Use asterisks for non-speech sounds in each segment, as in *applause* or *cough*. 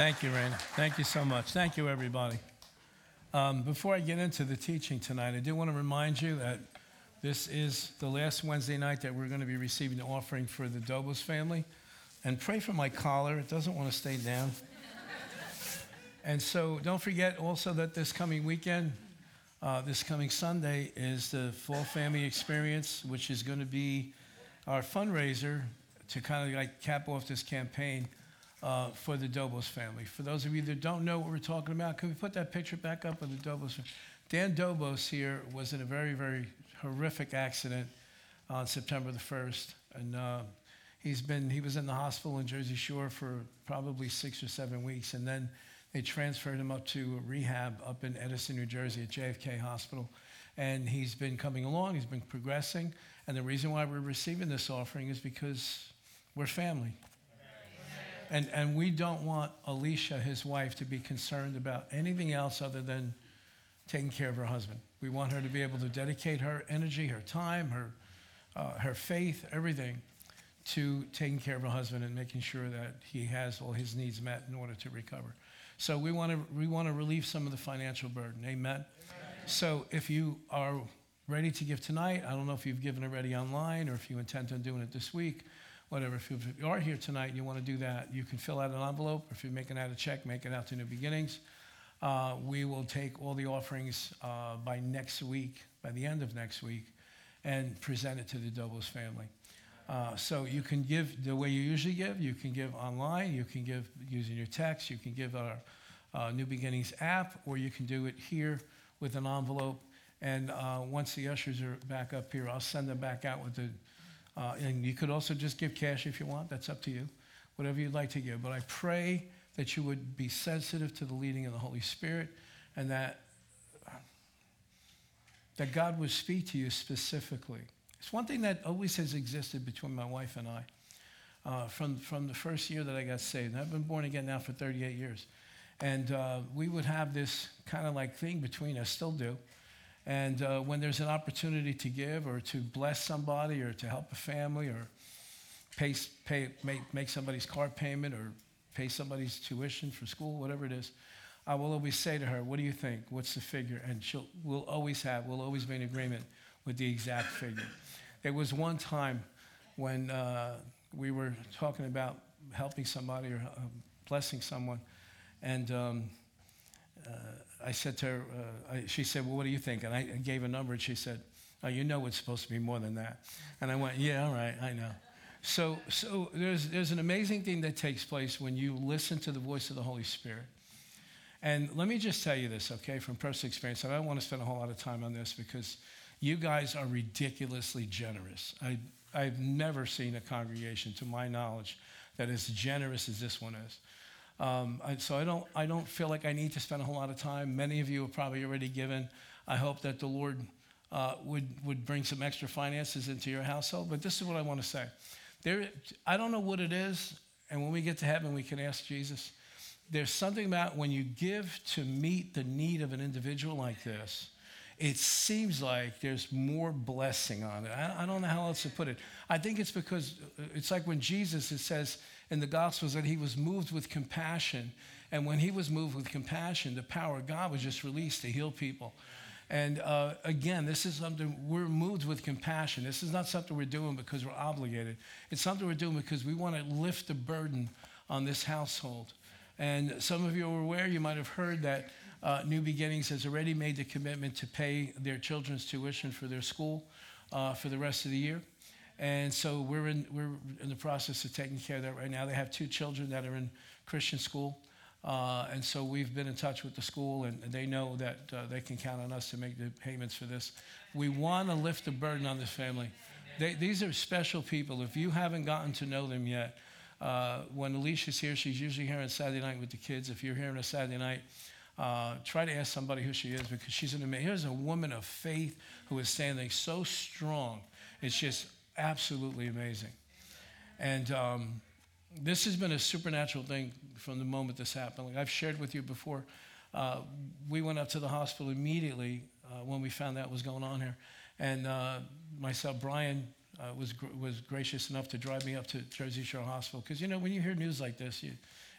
Thank you, Raina. Thank you so much. Thank you, everybody. Um, before I get into the teaching tonight, I do want to remind you that this is the last Wednesday night that we're going to be receiving the offering for the Dobos family. And pray for my collar, it doesn't want to stay down. *laughs* and so don't forget also that this coming weekend, uh, this coming Sunday, is the Fall Family Experience, which is going to be our fundraiser to kind of like cap off this campaign uh, for the Dobos family. For those of you that don't know what we're talking about, can we put that picture back up of the Dobos? Dan Dobos here was in a very, very horrific accident on September the 1st. And uh, he's been, he was in the hospital in Jersey Shore for probably six or seven weeks. And then they transferred him up to rehab up in Edison, New Jersey at JFK Hospital. And he's been coming along, he's been progressing. And the reason why we're receiving this offering is because we're family. And, and we don't want Alicia, his wife, to be concerned about anything else other than taking care of her husband. We want her to be able to dedicate her energy, her time, her, uh, her faith, everything to taking care of her husband and making sure that he has all his needs met in order to recover. So we want to we want to relieve some of the financial burden. Amen? Amen. So if you are ready to give tonight, I don't know if you've given already online or if you intend on doing it this week whatever. If you are here tonight and you want to do that, you can fill out an envelope. If you're making out a check, make it out to New Beginnings. Uh, we will take all the offerings uh, by next week, by the end of next week, and present it to the Dobos family. Uh, so you can give the way you usually give. You can give online. You can give using your text. You can give our uh, New Beginnings app, or you can do it here with an envelope. And uh, once the ushers are back up here, I'll send them back out with the uh, and you could also just give cash if you want. That's up to you. Whatever you'd like to give. But I pray that you would be sensitive to the leading of the Holy Spirit and that, that God would speak to you specifically. It's one thing that always has existed between my wife and I. Uh, from, from the first year that I got saved. And I've been born again now for 38 years. And uh, we would have this kind of like thing between us, still do. And uh, when there's an opportunity to give or to bless somebody or to help a family or pay, pay, make, make somebody's car payment or pay somebody's tuition for school, whatever it is, I will always say to her, What do you think? What's the figure? And she'll, we'll always have, we'll always be in agreement with the exact figure. There was one time when uh, we were talking about helping somebody or uh, blessing someone, and um, uh, I said to her, uh, I, she said, Well, what do you think? And I gave a number, and she said, Oh, you know it's supposed to be more than that. And I went, Yeah, all right, I know. So, so there's, there's an amazing thing that takes place when you listen to the voice of the Holy Spirit. And let me just tell you this, okay, from personal experience. I don't want to spend a whole lot of time on this because you guys are ridiculously generous. I, I've never seen a congregation, to my knowledge, that is generous as this one is. Um, so I don't, I don't feel like I need to spend a whole lot of time. Many of you have probably already given. I hope that the Lord uh, would, would bring some extra finances into your household. But this is what I want to say. There, I don't know what it is, and when we get to heaven, we can ask Jesus. There's something about when you give to meet the need of an individual like this, it seems like there's more blessing on it. I, I, don't know how else to put it. I think it's because uh, it's like when Jesus, it says in the Gospels that he was moved with compassion. And when he was moved with compassion, the power of God was just released to heal people. And uh, again, this is something we're moved with compassion. This is not something we're doing because we're obligated. It's something we're doing because we want to lift the burden on this household. And some of you are aware, you might have heard that uh, New Beginnings has already made the commitment to pay their children's tuition for their school uh, for the rest of the year. And so we're in, we're in the process of taking care of that right now. They have two children that are in Christian school. Uh, and so we've been in touch with the school, and they know that uh, they can count on us to make the payments for this. We want to lift the burden on this family. They, these are special people. If you haven't gotten to know them yet, uh, when Alicia's here, she's usually here on Saturday night with the kids. If you're here on a Saturday night, uh, try to ask somebody who she is because she's an amazing. Here's a woman of faith who is standing so strong. It's just absolutely amazing. And um, this has been a supernatural thing from the moment this happened. Like I've shared with you before, uh, we went up to the hospital immediately uh, when we found out what was going on here. And uh, myself, Brian, uh, was, gr- was gracious enough to drive me up to Jersey Shore Hospital. Because, you know, when you hear news like this, you,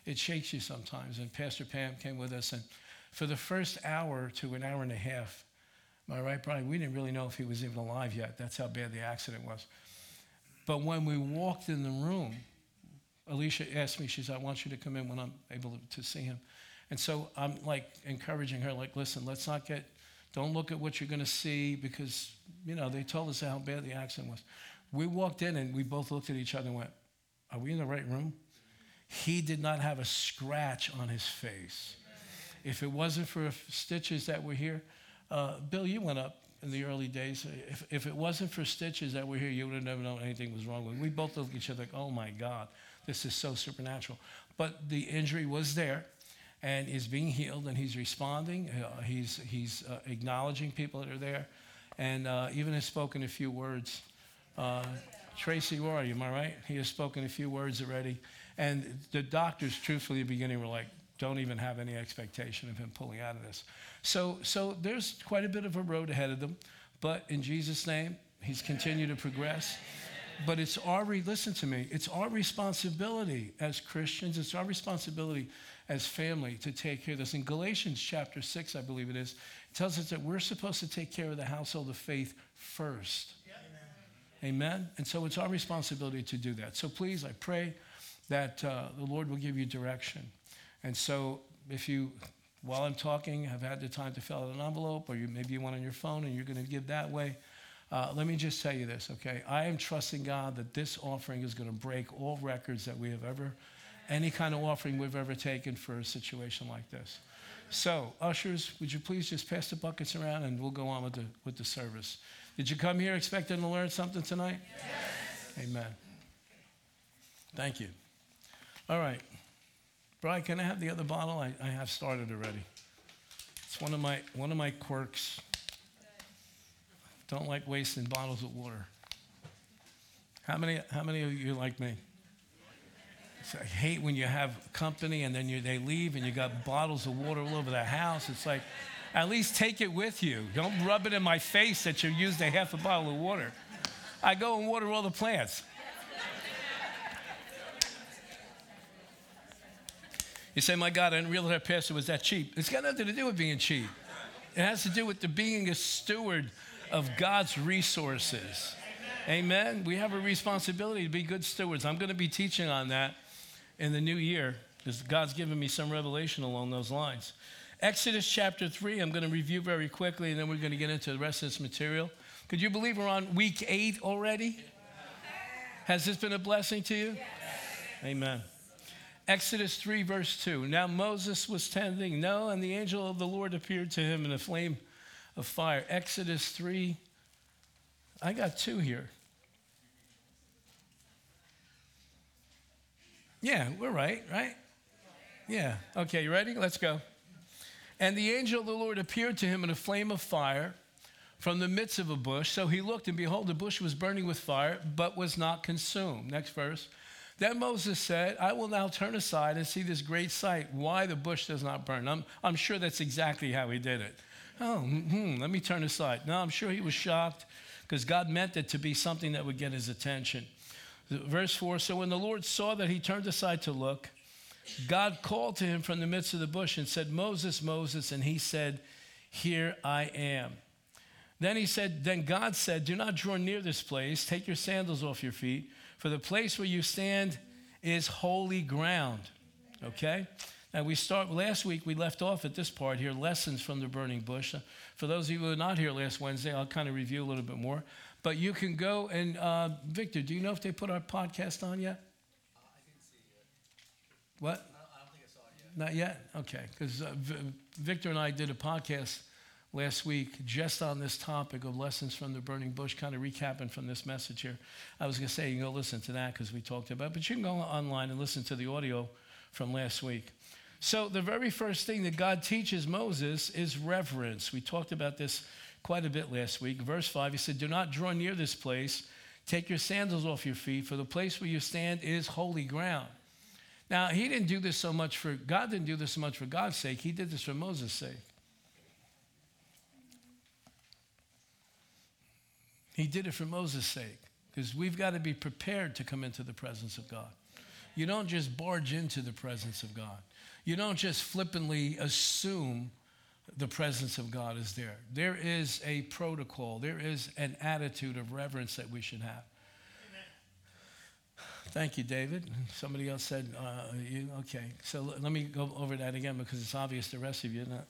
it shakes you sometimes. And Pastor Pam came with us, and for the first hour to an hour and a half, I right, Brian? We didn't really know if he was even alive yet. That's how bad the accident was. But when we walked in the room, Alicia asked me, she said, I want you to come in when I'm able to see him. And so I'm like encouraging her, like, listen, let's not get, don't look at what you're going to see because, you know, they told us how bad the accident was. We walked in and we both looked at each other and went, Are we in the right room? He did not have a scratch on his face. If it wasn't for stitches that were here, uh, Bill, you went up in the early days. If, if it wasn't for stitches that were here, you would have never known anything was wrong with We both looked at each other like, oh my God, this is so supernatural. But the injury was there and is being healed and he's responding. Uh, he's he's uh, acknowledging people that are there and uh, even has spoken a few words. Uh, Tracy, where are you? Am I right? He has spoken a few words already. And the doctors, truthfully, at the beginning were like, don't even have any expectation of him pulling out of this. So, so there's quite a bit of a road ahead of them. But in Jesus' name, he's continued to progress. But it's our, listen to me, it's our responsibility as Christians, it's our responsibility as family to take care of this. In Galatians chapter 6, I believe it is, it tells us that we're supposed to take care of the household of faith first. Amen. Amen. And so it's our responsibility to do that. So please, I pray that uh, the Lord will give you direction. And so if you, while I'm talking, have had the time to fill out an envelope, or you, maybe you want on your phone and you're going to give that way, uh, let me just tell you this, okay? I am trusting God that this offering is going to break all records that we have ever, any kind of offering we've ever taken for a situation like this. So, ushers, would you please just pass the buckets around and we'll go on with the, with the service. Did you come here expecting to learn something tonight? Yes. Amen. Thank you. All right. Brian, can I have the other bottle? I, I have started already. It's one of my, one of my quirks. Don't like wasting bottles of water. How many, how many of you like me? So I hate when you have company and then you, they leave and you got bottles of water all over the house. It's like, at least take it with you. Don't rub it in my face that you used a half a bottle of water. I go and water all the plants. You say, my God, I didn't realize that pastor was that cheap. It's got nothing to do with being cheap. It has to do with the being a steward of God's resources. Amen. We have a responsibility to be good stewards. I'm going to be teaching on that in the new year because God's given me some revelation along those lines. Exodus chapter 3, I'm going to review very quickly and then we're going to get into the rest of this material. Could you believe we're on week eight already? Has this been a blessing to you? Amen. Exodus 3, verse 2. Now Moses was tending, no, and the angel of the Lord appeared to him in a flame of fire. Exodus 3, I got two here. Yeah, we're right, right? Yeah. Okay, you ready? Let's go. And the angel of the Lord appeared to him in a flame of fire from the midst of a bush. So he looked, and behold, the bush was burning with fire, but was not consumed. Next verse. Then Moses said, I will now turn aside and see this great sight, why the bush does not burn. I'm, I'm sure that's exactly how he did it. Oh, hmm, let me turn aside. No, I'm sure he was shocked because God meant it to be something that would get his attention. Verse 4 So when the Lord saw that he turned aside to look, God called to him from the midst of the bush and said, Moses, Moses. And he said, Here I am. Then he said, Then God said, Do not draw near this place. Take your sandals off your feet, for the place where you stand is holy ground. Okay? Now, we start last week, we left off at this part here lessons from the burning bush. For those of you who were not here last Wednesday, I'll kind of review a little bit more. But you can go and, uh, Victor, do you know if they put our podcast on yet? Uh, I didn't see it. What? No, I don't think I saw it yet. Not yet? Okay. Because uh, v- Victor and I did a podcast last week just on this topic of lessons from the burning bush, kind of recapping from this message here. I was going to say you can go listen to that because we talked about it, but you can go online and listen to the audio from last week. So, the very first thing that God teaches Moses is reverence. We talked about this quite a bit last week. Verse 5, he said, Do not draw near this place. Take your sandals off your feet, for the place where you stand is holy ground. Now, he didn't do this so much for, God didn't do this so much for God's sake. He did this for Moses' sake. He did it for Moses' sake, because we've got to be prepared to come into the presence of God. You don't just barge into the presence of God. You don't just flippantly assume the presence of God is there. There is a protocol, there is an attitude of reverence that we should have. Thank you, David. Somebody else said, uh, you, okay. So let me go over that again because it's obvious the rest of you not.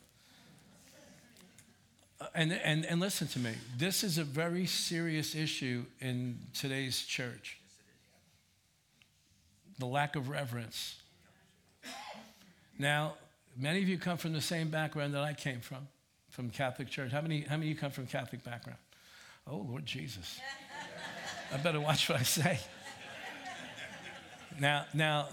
And, and, and listen to me. This is a very serious issue in today's church the lack of reverence. Now, many of you come from the same background that I came from, from Catholic Church. How many, how many of you come from Catholic background? Oh, Lord Jesus. I better watch what I say. Now, now,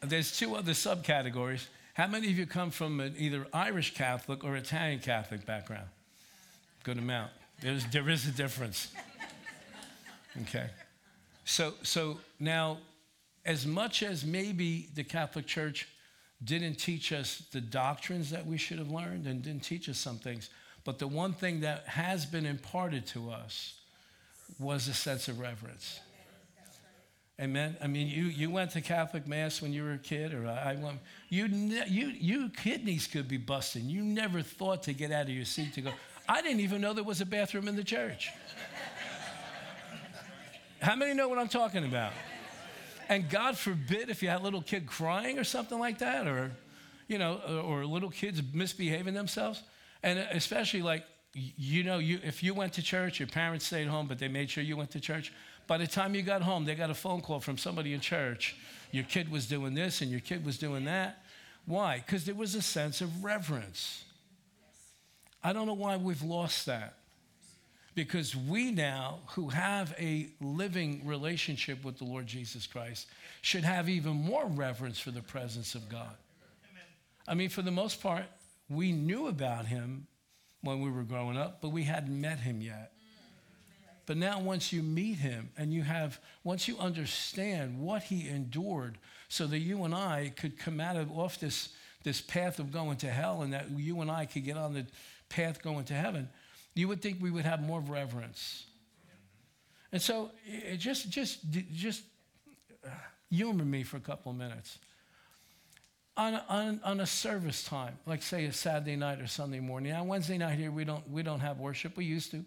there's two other subcategories. How many of you come from an either Irish Catholic or Italian Catholic background? Good amount. There's, there is a difference. Okay. So, so now, as much as maybe the Catholic Church didn't teach us the doctrines that we should have learned and didn't teach us some things, but the one thing that has been imparted to us was a sense of reverence. Amen. I mean, you, you went to Catholic Mass when you were a kid, or I went. You, you, you kidneys could be busting. You never thought to get out of your seat to go. I didn't even know there was a bathroom in the church. How many know what I'm talking about? And God forbid if you had a little kid crying or something like that, or, you know, or little kids misbehaving themselves. And especially like, you know, you, if you went to church, your parents stayed home, but they made sure you went to church. By the time you got home, they got a phone call from somebody in church. Your kid was doing this and your kid was doing that. Why? Because there was a sense of reverence. I don't know why we've lost that. Because we now, who have a living relationship with the Lord Jesus Christ, should have even more reverence for the presence of God. I mean, for the most part, we knew about him when we were growing up, but we hadn't met him yet. But now, once you meet him and you have, once you understand what he endured so that you and I could come out of off this, this path of going to hell and that you and I could get on the path going to heaven, you would think we would have more reverence. And so, just, just, just uh, humor me for a couple of minutes. On, on, on a service time, like say a Saturday night or Sunday morning. Now, Wednesday night here, we don't, we don't have worship. We used to.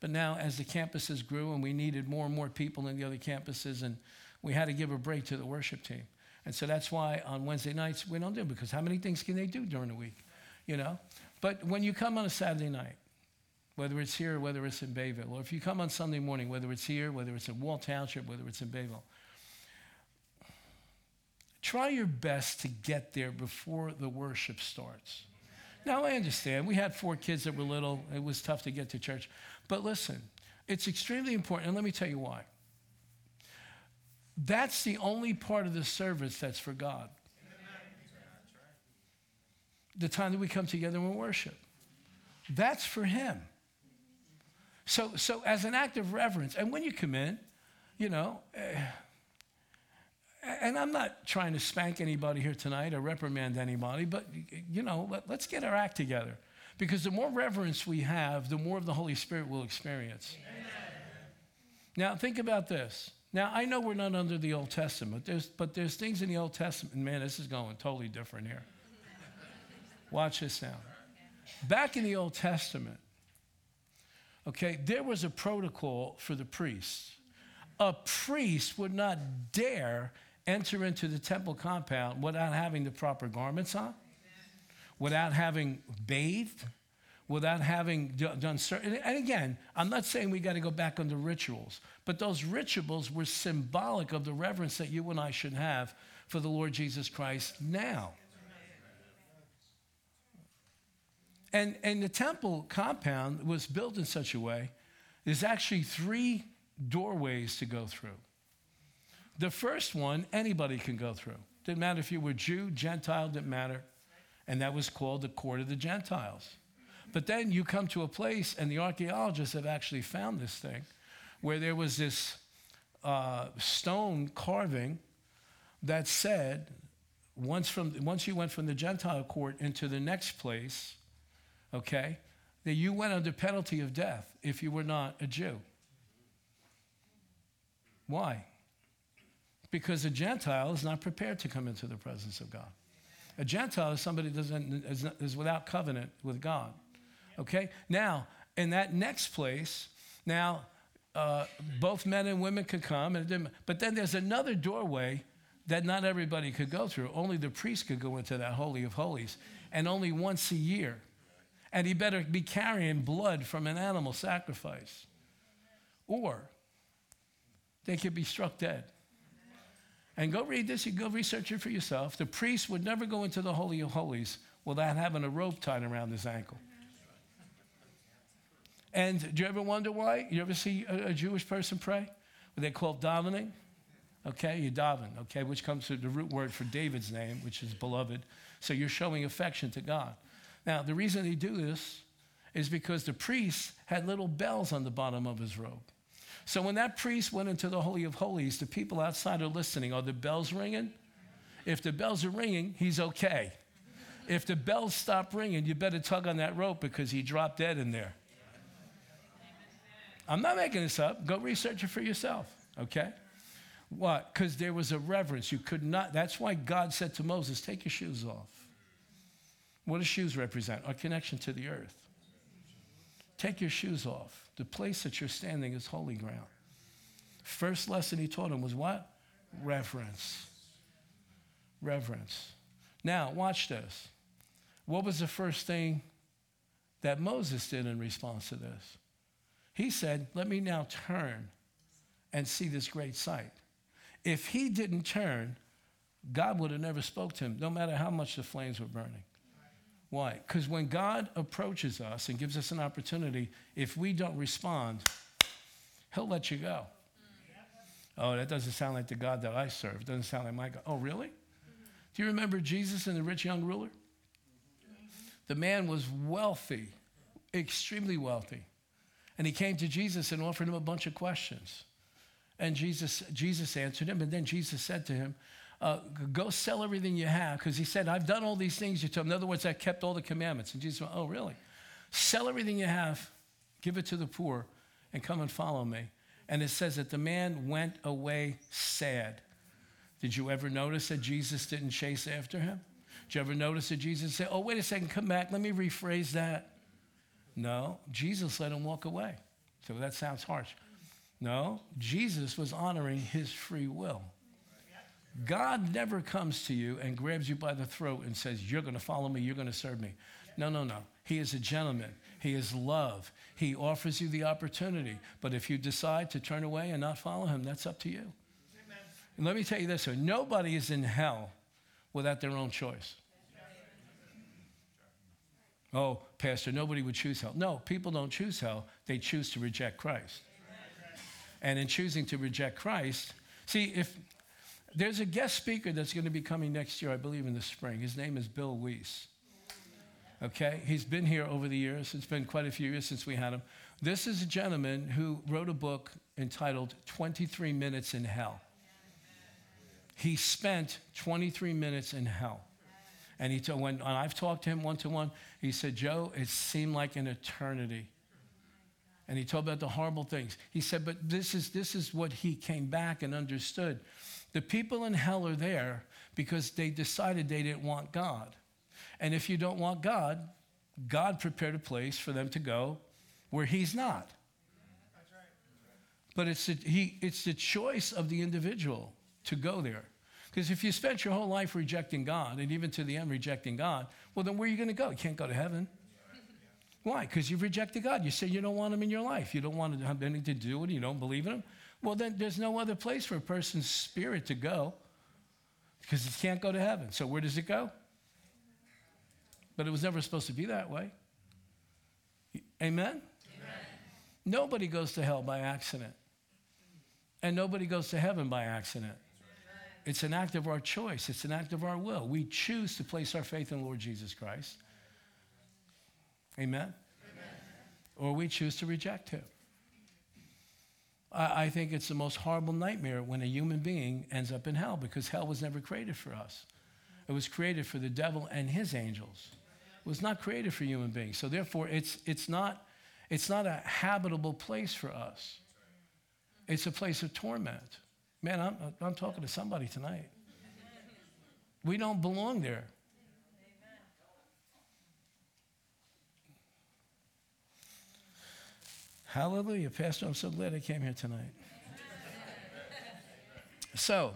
But now, as the campuses grew and we needed more and more people in the other campuses, and we had to give a break to the worship team. And so that's why on Wednesday nights we don't do it. because how many things can they do during the week? You know? But when you come on a Saturday night, whether it's here whether it's in Bayville, or if you come on Sunday morning, whether it's here, whether it's in Wall Township, whether it's in Bayville, try your best to get there before the worship starts. Now, I understand. We had four kids that were little. It was tough to get to church. But listen, it's extremely important. And let me tell you why. That's the only part of the service that's for God. The time that we come together and worship. That's for Him. So, so as an act of reverence, and when you come in, you know, uh, and I'm not trying to spank anybody here tonight or reprimand anybody, but, you know, let, us get our act together. Because the more reverence we have, the more of the Holy Spirit we'll experience. Amen. Now, think about this. Now, I know we're not under the Old Testament, there's, but there's things in the Old Testament. Man, this is going totally different here. *laughs* Watch this now. Back in the Old Testament, okay, there was a protocol for the priests. A priest would not dare enter into the temple compound without having the proper garments on, without having bathed, without having done certain. And again, I'm not saying we got to go back on the rituals, but those rituals were symbolic of the reverence that you and I should have for the Lord Jesus Christ now. And, and the temple compound was built in such a way, there's actually three doorways to go through. The first one, anybody can go through. Didn't matter if you were Jew, Gentile, didn't matter. And that was called the court of the Gentiles. But then you come to a place, and the archaeologists have actually found this thing, where there was this uh, stone carving that said, once, from, once you went from the Gentile court into the next place, okay, that you went under penalty of death if you were not a Jew. Why? Because a Gentile is not prepared to come into the presence of God. A Gentile is somebody that doesn't, is, is without covenant with God. Okay? Now, in that next place, now uh, both men and women could come, but then there's another doorway that not everybody could go through. Only the priest could go into that Holy of Holies, and only once a year. And he better be carrying blood from an animal sacrifice. Or they could be struck dead. And go read this, you go research it for yourself. The priest would never go into the Holy of Holies without having a rope tied around his ankle. And do you ever wonder why? You ever see a, a Jewish person pray? What they call davening? Okay, you daven, okay, which comes to the root word for David's name, which is beloved. So you're showing affection to God. Now, the reason they do this is because the priest had little bells on the bottom of his robe. So when that priest went into the Holy of Holies, the people outside are listening. Are the bells ringing? If the bells are ringing, he's okay. If the bells stop ringing, you better tug on that rope because he dropped dead in there. I'm not making this up. Go research it for yourself, okay? What? Because there was a reverence. You could not, that's why God said to Moses, Take your shoes off. What do shoes represent? Our connection to the earth. Take your shoes off. The place that you're standing is holy ground. First lesson he taught him was what? Reverence. Reverence. Now, watch this. What was the first thing that Moses did in response to this? He said, Let me now turn and see this great sight. If he didn't turn, God would have never spoke to him, no matter how much the flames were burning. Why? Because when God approaches us and gives us an opportunity, if we don't respond, he'll let you go. Oh, that doesn't sound like the God that I serve. It doesn't sound like my God. Oh, really? Do you remember Jesus and the rich young ruler? The man was wealthy, extremely wealthy. And he came to Jesus and offered him a bunch of questions. And Jesus, Jesus answered him. And then Jesus said to him, uh, Go sell everything you have. Because he said, I've done all these things you told me. In other words, I kept all the commandments. And Jesus went, Oh, really? Sell everything you have, give it to the poor, and come and follow me. And it says that the man went away sad. Did you ever notice that Jesus didn't chase after him? Did you ever notice that Jesus said, Oh, wait a second, come back. Let me rephrase that. No, Jesus let him walk away. So that sounds harsh. No, Jesus was honoring his free will. God never comes to you and grabs you by the throat and says, You're going to follow me, you're going to serve me. No, no, no. He is a gentleman. He is love. He offers you the opportunity. But if you decide to turn away and not follow him, that's up to you. And let me tell you this sir, nobody is in hell without their own choice. Oh, Pastor, nobody would choose hell. No, people don't choose hell, they choose to reject Christ. And in choosing to reject Christ, see, if there's a guest speaker that's going to be coming next year, I believe in the spring. His name is Bill Wiese. Okay? He's been here over the years. It's been quite a few years since we had him. This is a gentleman who wrote a book entitled 23 Minutes in Hell. He spent 23 minutes in hell. And he told, when, I've talked to him one to one, he said, Joe, it seemed like an eternity. And he told about the horrible things. He said, but this is, this is what he came back and understood. The people in hell are there because they decided they didn't want God. And if you don't want God, God prepared a place for them to go where he's not. But it's, a, he, it's the choice of the individual to go there. Because if you spent your whole life rejecting God, and even to the end rejecting God, well, then where are you going to go? You can't go to heaven. Why? Because you've rejected God. You say you don't want him in your life. You don't want to have anything to do with him. You don't believe in him. Well, then there's no other place for a person's spirit to go because it can't go to heaven. So where does it go? But it was never supposed to be that way. Amen? Amen? Nobody goes to hell by accident. And nobody goes to heaven by accident. It's an act of our choice, it's an act of our will. We choose to place our faith in Lord Jesus Christ. Amen? Amen. Or we choose to reject him. I, think it's the most horrible nightmare when a human being ends up in hell because hell was never created for us. It was created for the devil and his angels. It was not created for human beings. So therefore, it's, it's, not, it's not a habitable place for us. It's a place of torment. Man, I'm, I'm talking to somebody tonight. We don't belong there. Hallelujah. Pastor, I'm so glad I came here tonight. so,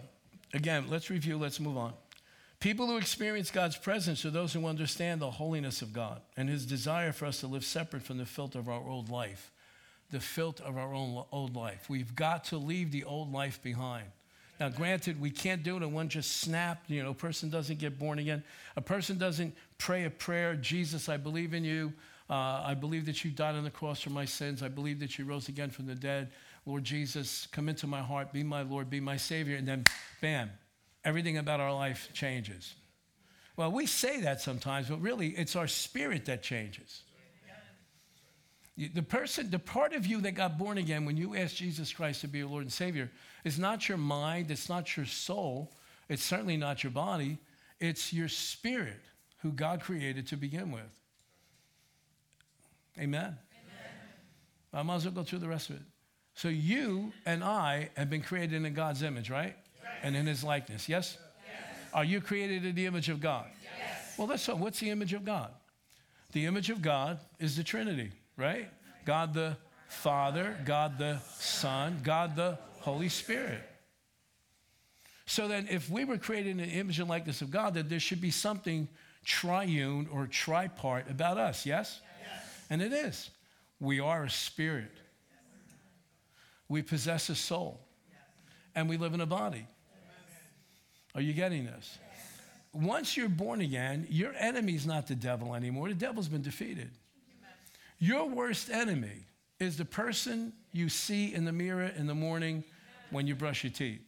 again, let's review, let's move on. People who experience God's presence are those who understand the holiness of God and his desire for us to live separate from the filth of our old life. The filth of our own old life. We've got to leave the old life behind. Now, granted, we can't do it in one just snap. You know, a person doesn't get born again. A person doesn't pray a prayer, Jesus, I believe in you. Uh, I believe that you died on the cross for my sins. I believe that you rose again from the dead. Lord Jesus, come into my heart, be my Lord, be my Savior. And then, bam, everything about our life changes. Well, we say that sometimes, but really, it's our spirit that changes. The person, the part of you that got born again when you asked Jesus Christ to be your Lord and Savior is not your mind, it's not your soul, it's certainly not your body, it's your spirit who God created to begin with. Amen? Amen. I might as well go through the rest of it. So you and I have been created in God's image, right? Yes. And in his likeness, yes? yes? Are you created in the image of God? Yes. Well, that's so. What's the image of God? The image of God is the Trinity right? God the Father, God the Son, God the Holy Spirit. So then, if we were created in the image and likeness of God, then there should be something triune or tripart about us, yes? And it is. We are a spirit, we possess a soul, and we live in a body. Are you getting this? Once you're born again, your enemy is not the devil anymore. The devil's been defeated. Your worst enemy is the person you see in the mirror in the morning when you brush your teeth.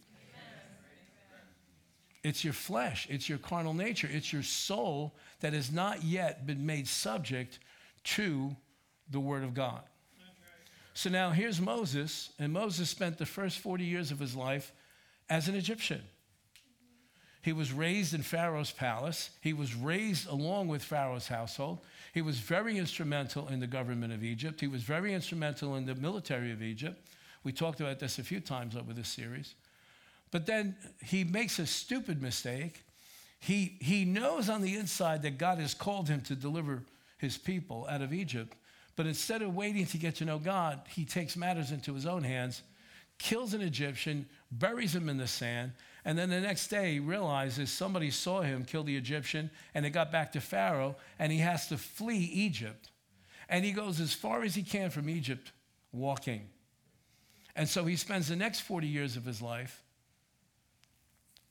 It's your flesh, it's your carnal nature, it's your soul that has not yet been made subject to the Word of God. So now here's Moses, and Moses spent the first 40 years of his life as an Egyptian. He was raised in Pharaoh's palace. He was raised along with Pharaoh's household. He was very instrumental in the government of Egypt. He was very instrumental in the military of Egypt. We talked about this a few times over this series. But then he makes a stupid mistake. He, he knows on the inside that God has called him to deliver his people out of Egypt. But instead of waiting to get to know God, he takes matters into his own hands, kills an Egyptian, buries him in the sand, and then the next day, he realizes somebody saw him kill the Egyptian, and it got back to Pharaoh, and he has to flee Egypt. And he goes as far as he can from Egypt walking. And so he spends the next 40 years of his life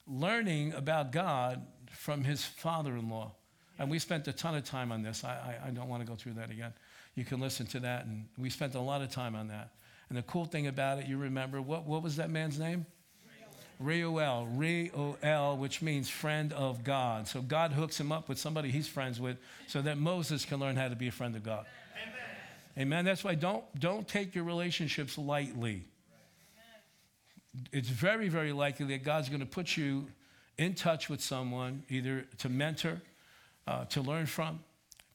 learning about God from his father in law. And we spent a ton of time on this. I, I, I, don't want to go through that again. You can listen to that. And we spent a lot of time on that. And the cool thing about it, you remember, what, what was that man's name? Reuel, Reuel, which means friend of God. So God hooks him up with somebody he's friends with so that Moses can learn how to be a friend of God. Amen. Amen. That's why don't, don't take your relationships lightly. It's very, very likely that God's going to put you in touch with someone, either to mentor, uh, to learn from,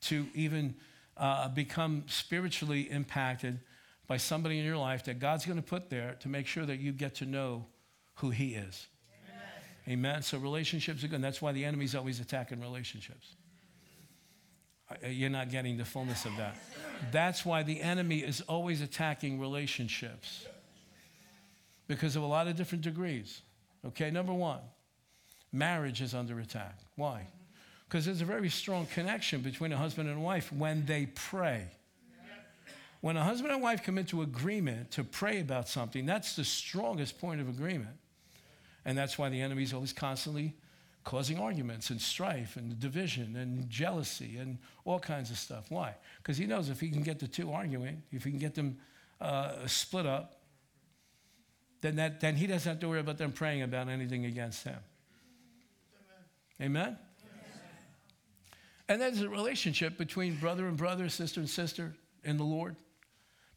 to even uh, become spiritually impacted by somebody in your life that God's going to put there to make sure that you get to know who He is. Amen. Amen. So relationships are good. And that's why the enemy's always attacking relationships. Uh, you're not getting the fullness of that. That's why the enemy is always attacking relationships because of a lot of different degrees. Okay, number one, marriage is under attack. Why? Because there's a very strong connection between a husband and wife when they pray. When a husband and wife come into agreement to pray about something, that's the strongest point of agreement. And that's why the enemy is always constantly causing arguments and strife and division and jealousy and all kinds of stuff. Why? Because he knows if he can get the two arguing, if he can get them uh, split up, then, that, then he doesn't have to worry about them praying about anything against him. Amen? And that is a relationship between brother and brother, sister and sister in the Lord.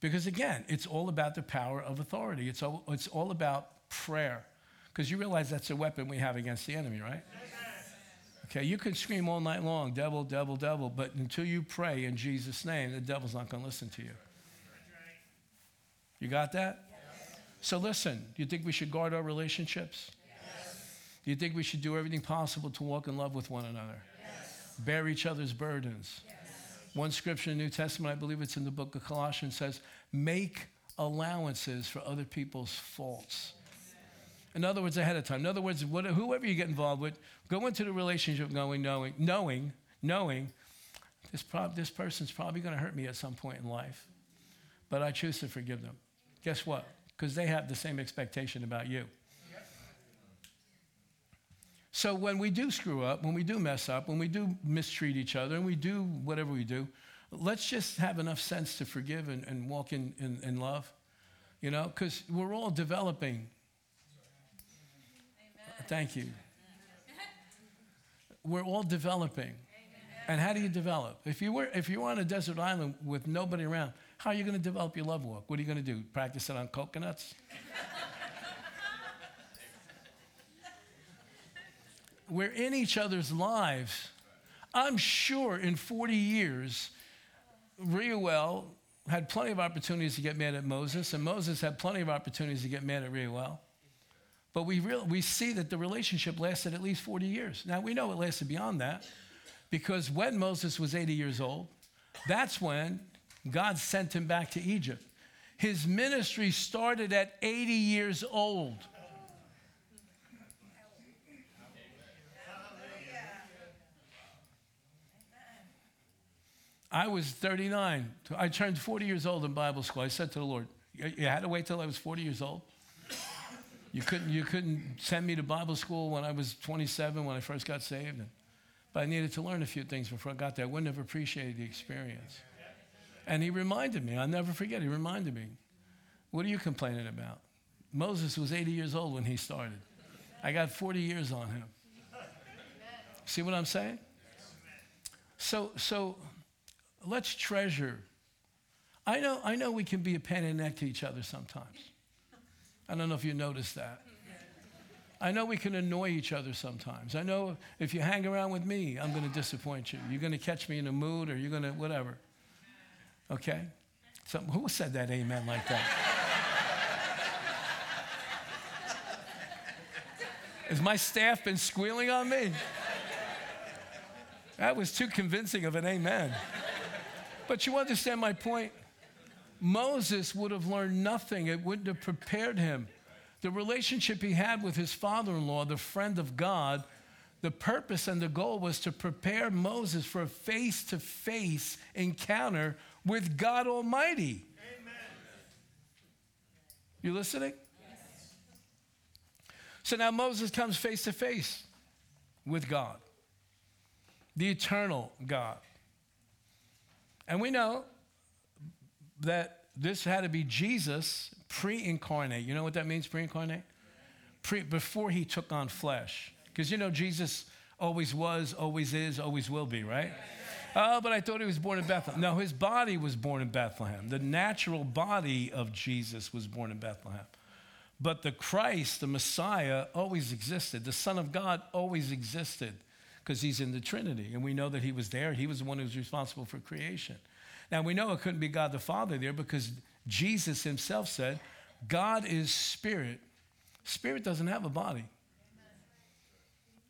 Because again, it's all about the power of authority. It's all, it's all about prayer. Because you realize that's a weapon we have against the enemy, right? Okay, you can scream all night long, devil, devil, devil, but until you pray in Jesus' name, the devil's not going to listen to you. You got that? So listen, do you think we should guard our relationships? Do you think we should do everything possible to walk in love with one another? Bear each other's burdens. Yes. One scripture in the New Testament, I believe it's in the book of Colossians, says, make allowances for other people's faults. In other words, ahead of time. In other words, whoever you get involved with, go into the relationship going, knowing, knowing, knowing this, prob- this person's probably going to hurt me at some point in life, but I choose to forgive them. Guess what? Because they have the same expectation about you. So when we do screw up, when we do mess up, when we do mistreat each other, and we do whatever we do, let's just have enough sense to forgive and, and walk in, in, in love. You know, because we're all developing. Amen. Thank you. We're all developing. And how do you develop? If you were if you were on a desert island with nobody around, how are you going to develop your love walk? What are you going to do? Practice it on coconuts? We're in each other's lives. I'm sure in 40 years, Reuel had plenty of opportunities to get mad at Moses, and Moses had plenty of opportunities to get mad at Reuel. But we, we see that the relationship lasted at least 40 years. Now, we know it lasted beyond that. Because when Moses was 80 years old, that's when God sent him back to Egypt. His ministry started at 80 years old. I was 39. I turned 40 years old in Bible school. I said to the Lord, You had to wait till I was 40 years old? You couldn't, you couldn't send me to Bible school when I was 27 when I first got saved? But I needed to learn a few things before I got there. I wouldn't have appreciated the experience. And he reminded me, I'll never forget, he reminded me, What are you complaining about? Moses was 80 years old when he started. I got 40 years on him. See what I'm saying? So, so let's treasure. I know, I know we can be a pain in the neck to each other sometimes. I don't know if you noticed that. I know we can annoy each other sometimes. I know if you hang around with me, I'm going to disappoint you. You're going to catch me in a mood or you're going to whatever. Okay? So, who said that amen like that? Has my staff been squealing on me? That was too convincing of an amen. But you understand my point? Moses would have learned nothing, it wouldn't have prepared him the relationship he had with his father in law, the friend of God, the purpose and the goal was to prepare Moses for a face to face encounter with God Almighty. Amen. You listening? Yes. So now Moses comes face to face with God, the eternal God. And we know that this had to be Jesus pre incarnate. You know what that means, pre incarnate? Before he took on flesh. Because you know, Jesus always was, always is, always will be, right? Oh, but I thought he was born in Bethlehem. No, his body was born in Bethlehem. The natural body of Jesus was born in Bethlehem. But the Christ, the Messiah, always existed. The Son of God always existed because he's in the Trinity. And we know that he was there. He was the one who was responsible for creation. Now, we know it couldn't be God the Father there because Jesus himself said, God is spirit. Spirit doesn't have a body.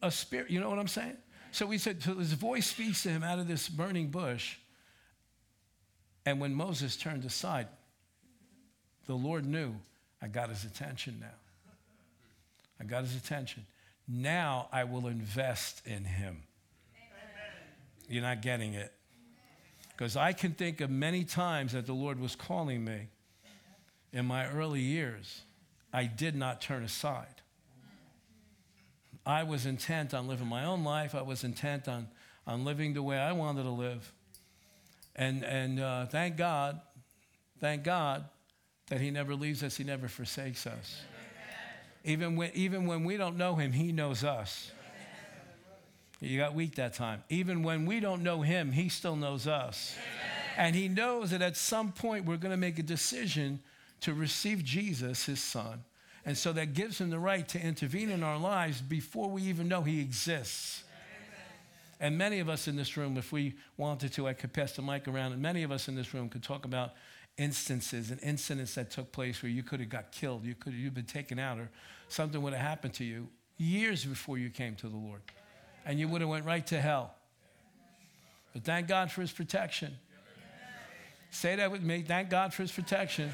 A spirit, you know what I'm saying? So we said, so his voice speaks to him out of this burning bush. And when Moses turned aside, the Lord knew, I got his attention now. I got his attention. Now I will invest in him. Amen. You're not getting it. Because I can think of many times that the Lord was calling me in my early years. I did not turn aside. I was intent on living my own life. I was intent on, on living the way I wanted to live. And, and uh, thank God, thank God that He never leaves us, He never forsakes us. Even when, even when we don't know Him, He knows us. You got weak that time. Even when we don't know him, he still knows us. And he knows that at some point we're going to make a decision to receive Jesus, his son. And so that gives him the right to intervene in our lives before we even know he exists. And many of us in this room, if we wanted to, I could pass the mic around, and many of us in this room could talk about instances and incidents that took place where you could have got killed, you could have been taken out, or something would have happened to you years before you came to the Lord, and you would have went right to hell. But thank God for His protection. Say that with me. Thank God for His protection.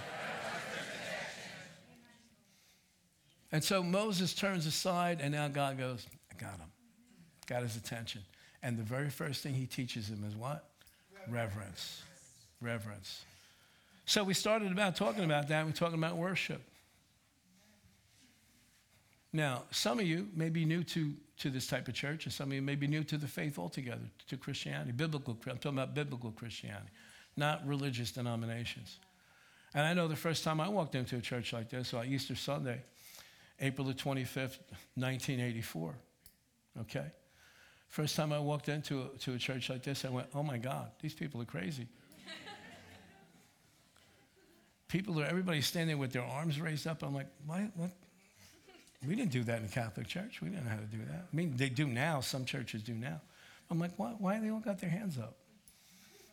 And so Moses turns aside, and now God goes, I got him. Got his attention. And the very first thing he teaches him is what? Reverence. Reverence. So we started about talking about that. We're talking about worship. Now, some of you may be new to, to this type of church, and some of you may be new to the faith altogether, to Christianity, biblical. I'm talking about biblical Christianity, not religious denominations. And I know the first time I walked into a church like this, on Easter Sunday, April the 25th, 1984. Okay? First time I walked into a, to a church like this, I went, oh my God, these people are crazy. *laughs* people are, everybody's standing with their arms raised up. I'm like, why, what? We didn't do that in the Catholic Church. We didn't know how to do that. I mean, they do now. Some churches do now. I'm like, why, why they all got their hands up?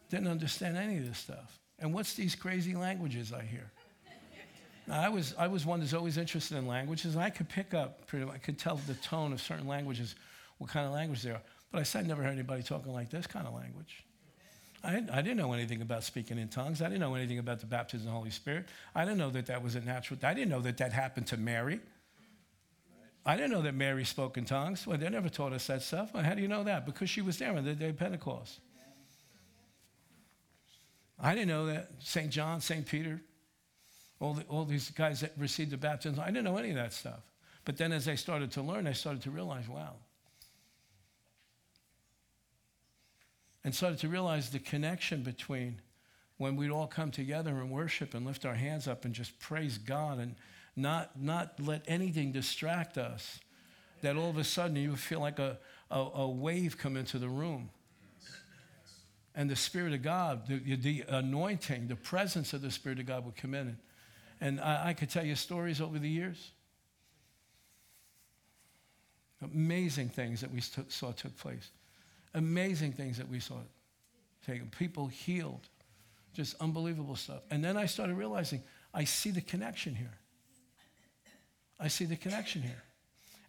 Didn't understand any of this stuff. And what's these crazy languages I hear? Now, I was, I was one that's always interested in languages, I could pick up, pretty, I could tell the tone of certain languages, what kind of language they are. But I said, I never heard anybody talking like this kind of language. I, I didn't know anything about speaking in tongues. I didn't know anything about the baptism of the Holy Spirit. I didn't know that that was a natural. I didn't know that that happened to Mary. I didn't know that Mary spoke in tongues. Well, they never taught us that stuff. Well, how do you know that? Because she was there on the day of Pentecost. I didn't know that St. John, St. Peter, all, the, all these guys that received the baptism, I didn't know any of that stuff. But then as I started to learn, I started to realize, wow, and started to realize the connection between when we'd all come together and worship and lift our hands up and just praise God and not, not let anything distract us, that all of a sudden you feel like a, a, a wave come into the room. And the Spirit of God, the, the anointing, the presence of the Spirit of God would come in. And I, I could tell you stories over the years. Amazing things that we saw took place. Amazing things that we saw taken. People healed. Just unbelievable stuff. And then I started realizing I see the connection here. I see the connection here.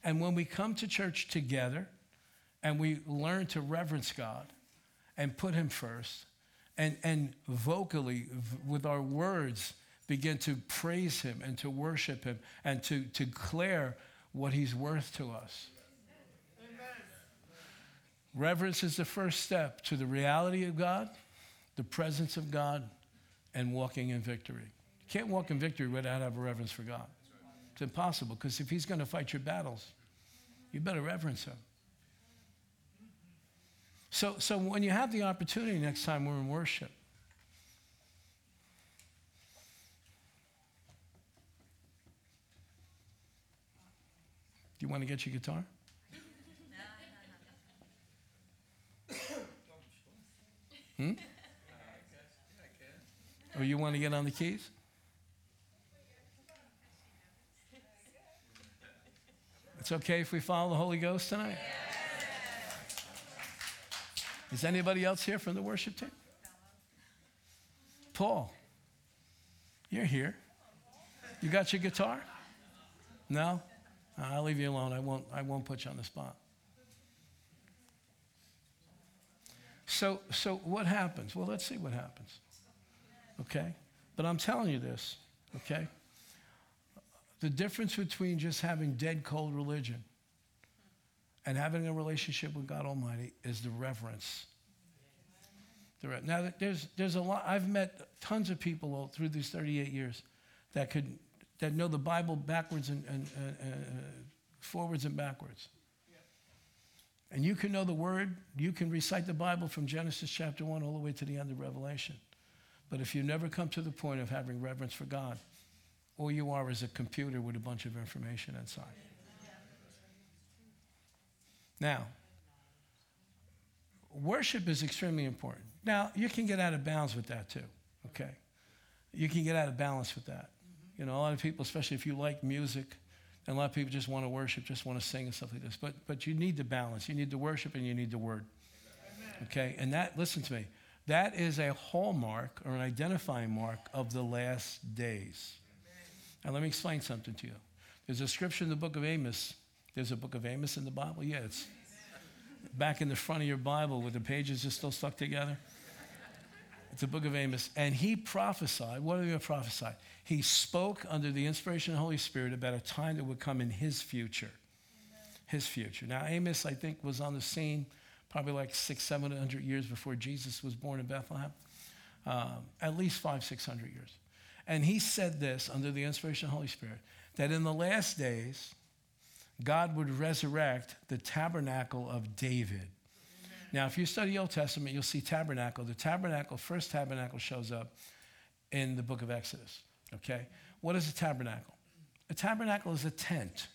And when we come to church together and we learn to reverence God and put Him first, and, and vocally, with our words, begin to praise Him and to worship Him and to, to declare what He's worth to us. Reverence is the first step to the reality of God, the presence of God, and walking in victory. You can't walk in victory without having reverence for God. It's impossible because if He's going to fight your battles, you better reverence Him. So, so when you have the opportunity next time we're in worship, do you want to get your guitar? Hmm? *laughs* Or you want to get on the keys? It's okay if we follow the Holy Ghost tonight? Is anybody else here from the worship team? Paul, you're here. You got your guitar? No? I'll leave you alone. I won't, I won't put you on the spot. So, so what happens? Well, let's see what happens. Okay? But I'm telling you this, okay? The difference between just having dead cold religion and having a relationship with God Almighty is the reverence. The re- now, there's, there's a lot, I've met tons of people through these 38 years that could, that know the Bible backwards and, and, and, and forwards and backwards. And you can know the word, you can recite the Bible from Genesis chapter 1 all the way to the end of Revelation. But if you never come to the point of having reverence for God, all you are is a computer with a bunch of information inside. Now, worship is extremely important. Now, you can get out of bounds with that too, okay? You can get out of balance with that. You know, a lot of people, especially if you like music, and a lot of people just want to worship, just want to sing and stuff like this. But, but you need the balance. You need the worship and you need the word. Okay? And that, listen to me, That is a hallmark or an identifying mark of the last days. Now, let me explain something to you. There's a scripture in the book of Amos. There's a book of Amos in the Bible? Yeah, it's back in the front of your Bible where the pages are still stuck together. It's the book of Amos. And he prophesied. What did he prophesy? He spoke under the inspiration of the Holy Spirit about a time that would come in his future. His future. Now, Amos, I think, was on the scene probably like six, seven hundred years before Jesus was born in Bethlehem. Um, at least five, six hundred years. And he said this under the inspiration of the Holy Spirit that in the last days, God would resurrect the tabernacle of David. Now, if you study Old Testament, you'll see tabernacle. The tabernacle, first tabernacle, shows up in the book of Exodus. Okay? What is a tabernacle? A tabernacle is a tent.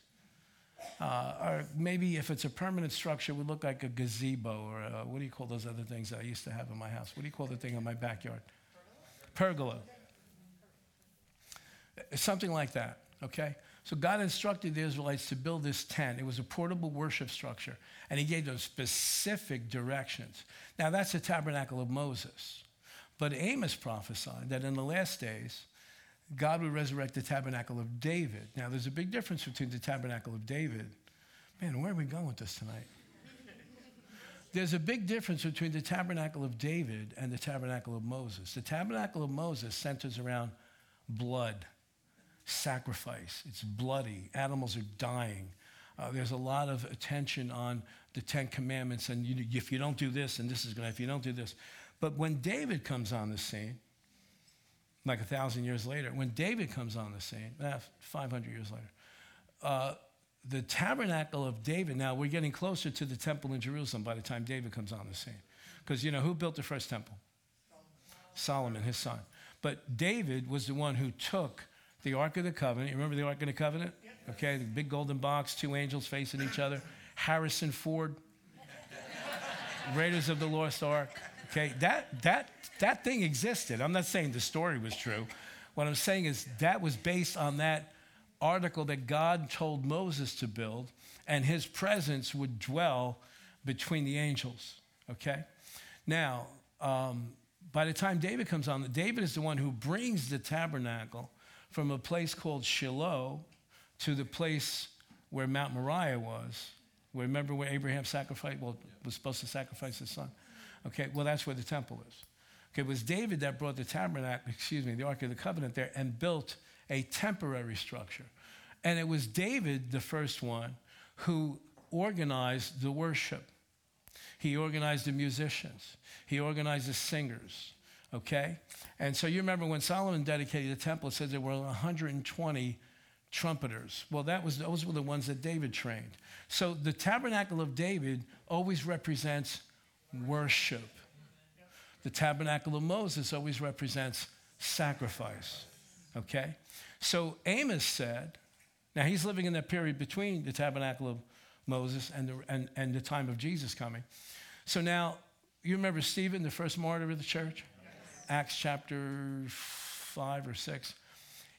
Uh, or maybe if it's a permanent structure, it would look like a gazebo or a, what do you call those other things I used to have in my house? What do you call the thing in my backyard? Pergola. Something like that, okay? So God instructed the Israelites to build this tent. It was a portable worship structure, and He gave them specific directions. Now, that's the tabernacle of Moses. But Amos prophesied that in the last days, God would resurrect the tabernacle of David. Now, there's a big difference between the tabernacle of David. Man, where are we going with this tonight? There's a big difference between the tabernacle of David and the tabernacle of Moses. The tabernacle of Moses centers around blood, sacrifice. It's bloody. Animals are dying. Uh, there's a lot of attention on the Ten Commandments, and you, if you don't do this, and this is going to, if you don't do this. But when David comes on the scene, like a thousand years later, when David comes on the scene, eh, 500 years later, uh, the tabernacle of David, now we're getting closer to the temple in Jerusalem by the time David comes on the scene. Because, you know, who built the first temple? Solomon, his son. But David was the one who took the Ark of the Covenant. You remember the Ark of the Covenant? Okay, the big golden box, two angels facing each other. Harrison Ford, Raiders of the Lost Ark. Okay, that, that, that thing existed. I'm not saying the story was true. What I'm saying is that was based on that article that God told Moses to build, and his presence would dwell between the angels. Okay? Now, um, by the time David comes on, David is the one who brings the tabernacle from a place called Shiloh to the place where Mount Moriah was. Remember where Abraham sacrificed, well, was supposed to sacrifice his son? Okay, well, that's where the temple is. Okay, it was David that brought the tabernacle, excuse me, the Ark of the Covenant there and built a temporary structure. And it was David, the first one, who organized the worship. He organized the musicians. He organized the singers. Okay? And so you remember when Solomon dedicated the temple, it says there were 120 trumpeters. Well, that was, those were the ones that David trained. So the tabernacle of David always represents worship. The tabernacle of Moses always represents sacrifice. Okay? So Amos said, now he's living in that period between the tabernacle of Moses and the, and, and the time of Jesus coming. So now, you remember Stephen, the first martyr of the church? Acts chapter 5 or 6.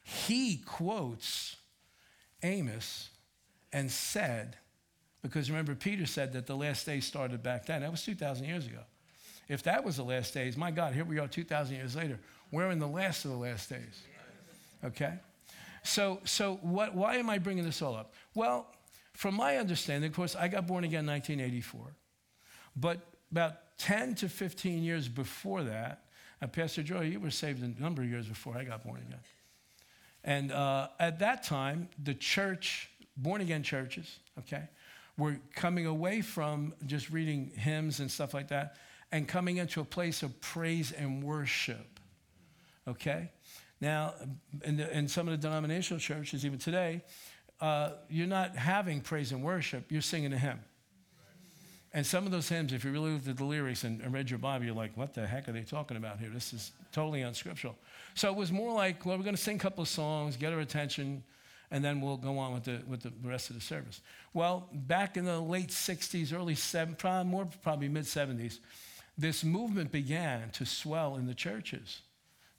He quotes Amos and said, because remember, Peter said that the last days started back then. That was 2,000 years ago. If that was the last days, my God, here we are 2,000 years later. We're in the last of the last days. Okay? So, so what, why am I bringing this all up? Well, from my understanding, of course, I got born again in 1984. But about 10 to 15 years before that, and Pastor Joy, you were saved a number of years before I got born again. And uh, at that time, the church, born again churches, okay, were coming away from just reading hymns and stuff like that and coming into a place of praise and worship. Okay? Now, in, the, in some of the denominational churches, even today, uh, you're not having praise and worship, you're singing a hymn. And some of those hymns, if you really looked at the lyrics and, read your Bible, you're like, what the heck are they talking about here? This is totally unscriptural. So it was more like, well, we're going to sing a couple of songs, get our attention, and then we'll go on with the, with the rest of the service. Well, back in the late 60s, early 70s, probably more probably mid 70s, this movement began to swell in the churches.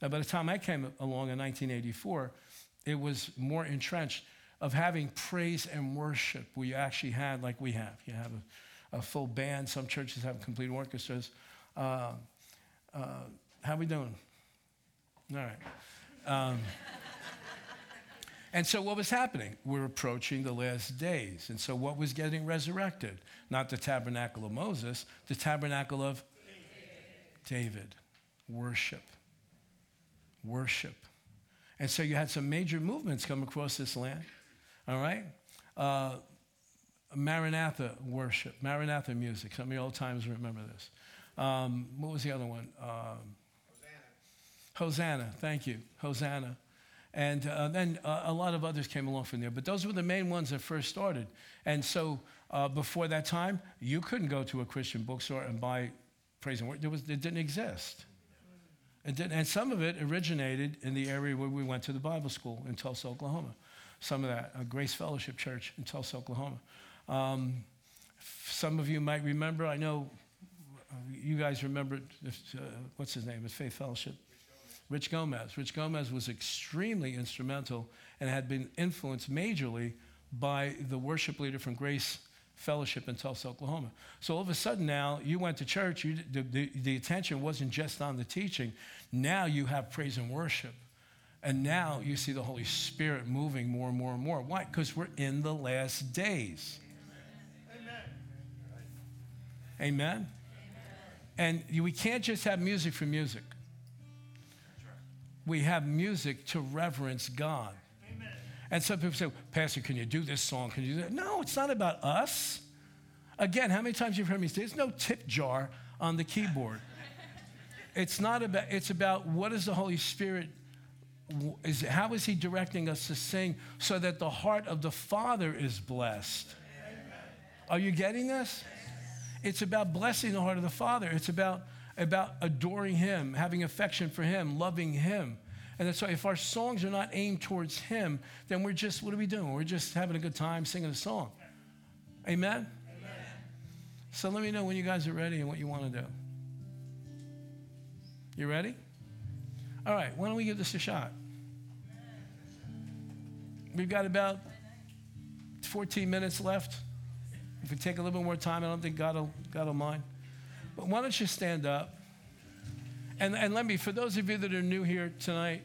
Now, by the time I came along in 1984, it was more entrenched of having praise and worship. We actually had, like we have, you have a, a full band. Some churches have complete orchestras. Uh, Uh, how we doing? All right. Um, and so, what was happening? We're approaching the last days. And so, what was getting resurrected? Not the tabernacle of Moses, the tabernacle of David. Worship. Worship. And so, you had some major movements come across this land. All right? Uh, Maranatha worship, Maranatha music. Some of you old timers remember this. Um, what was the other one? Um, Hosanna. Hosanna. Thank you. Hosanna. And uh, then uh, a lot of others came along from there. But those were the main ones that first started. And so uh, before that time, you couldn't go to a Christian bookstore and buy praise and worship. Was, it didn't exist. It didn't, and some of it originated in the area where we went to the Bible school in Tulsa, Oklahoma. Some of that, Grace Fellowship Church in Tulsa, Oklahoma. Um, some of you might remember, I know uh, you guys remember, uh, what's his name? It's Faith Fellowship. Rich Gomez. Rich Gomez was extremely instrumental and had been influenced majorly by the worship leader from Grace Fellowship in Tulsa, Oklahoma. So all of a sudden now, you went to church, you, the, the, the attention wasn't just on the teaching. Now you have praise and worship. And now you see the Holy Spirit moving more and more and more. Why? Because we're in the last days. Amen? And we can't just have music for music. We have music to reverence God. Amen. And some people say, Pastor, can you do this song? Can you do that? No, it's not about us. Again, how many times you've heard me say, there's no tip jar on the keyboard. It's not about, it's about what is the Holy Spirit, is, how is He directing us to sing so that the heart of the Father is blessed? Amen. Are you getting this? It's about blessing the heart of the Father. It's about, about adoring Him, having affection for Him, loving Him. And that's why if our songs are not aimed towards Him, then we're just, what are we doing? We're just having a good time singing a song. Amen? Amen. So let me know when you guys are ready and what you want to do. You ready? All right, why don't we give this a shot? We've got about 14 minutes left. If we take a little bit more time, I don't think God will, God will mind. But why don't you stand up? And, and let me, for those of you that are new here tonight,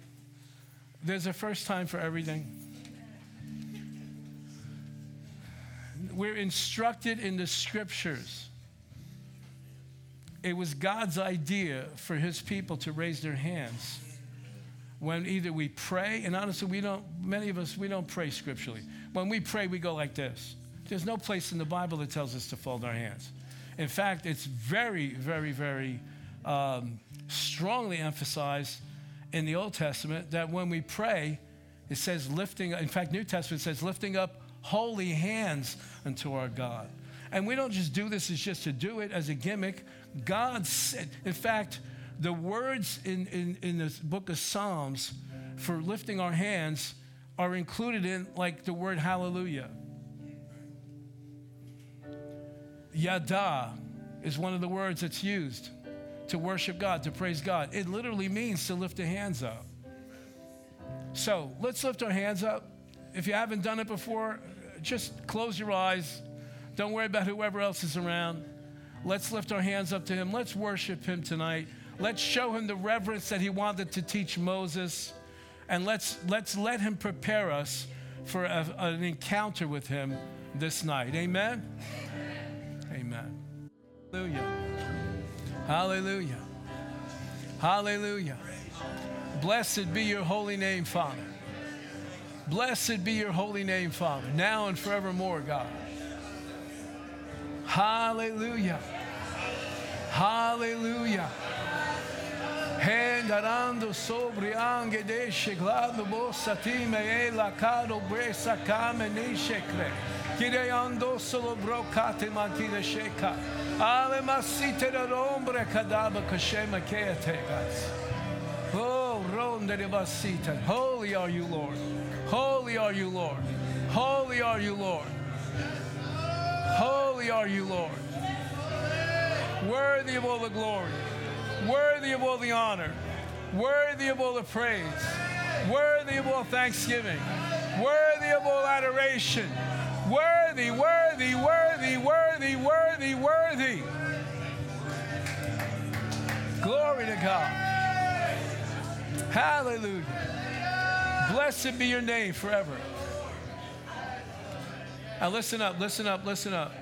there's a first time for everything. We're instructed in the scriptures. It was God's idea for his people to raise their hands when either we pray, and honestly, we don't, many of us, we don't pray scripturally. When we pray, we go like this. There's no place in the Bible that tells us to fold our hands. In fact, it's very, very, very um, strongly emphasized in the Old Testament that when we pray, it says lifting, in fact, New Testament says lifting up holy hands unto our God. And we don't just do this as just to do it as a gimmick. God said, in fact, the words in, in, in the book of Psalms for lifting our hands are included in like the word hallelujah. Yada is one of the words that's used to worship God, to praise God. It literally means to lift the hands up. So let's lift our hands up. If you haven't done it before, just close your eyes. Don't worry about whoever else is around. Let's lift our hands up to Him. Let's worship Him tonight. Let's show Him the reverence that He wanted to teach Moses. And let's, let's let Him prepare us for a, an encounter with Him this night. Amen. Amen. Hallelujah. Hallelujah. Blessed be your holy name, Father. Blessed be your holy name, Father, now and forevermore, God. Hallelujah. Hallelujah. Hendarando sobre ange desce glado bossa time e la caro bresa kame nishekre. Kireando solo brocate makide sheka. Ale masite da rombre kadaba kashema keategas. Oh, ronde de basita. Holy are you, Lord. Holy are you, Lord. Holy are you, Lord. Holy are you, Lord. Worthy of all the glory. Worthy of all the honor. Worthy of all the praise. Worthy of all thanksgiving. Worthy of all adoration. Worthy, worthy, worthy, worthy, worthy, worthy. Glory to God. Hallelujah. Blessed be your name forever. Now listen up, listen up, listen up.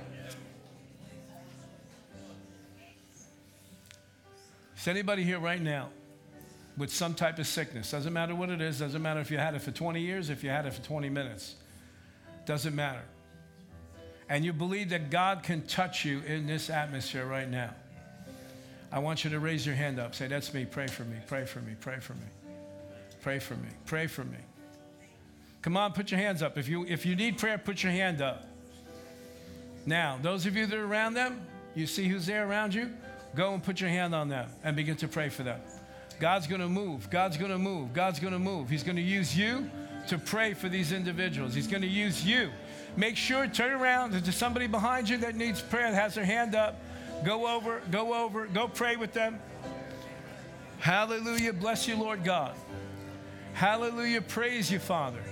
Is anybody here right now with some type of sickness? Doesn't matter what it is, doesn't matter if you had it for 20 years, if you had it for 20 minutes. Doesn't matter. And you believe that God can touch you in this atmosphere right now. I want you to raise your hand up. Say, That's me. Pray for me. Pray for me. Pray for me. Pray for me. Pray for me. Come on, put your hands up. If you, if you need prayer, put your hand up. Now, those of you that are around them, you see who's there around you? Go and put your hand on them and begin to pray for them. God's going to move. God's going to move. God's going to move. He's going to use you to pray for these individuals. He's going to use you. Make sure, turn around. There's somebody behind you that needs prayer, that has their hand up, go over, go over, go pray with them. Hallelujah. Bless you, Lord God. Hallelujah. Praise you, Father.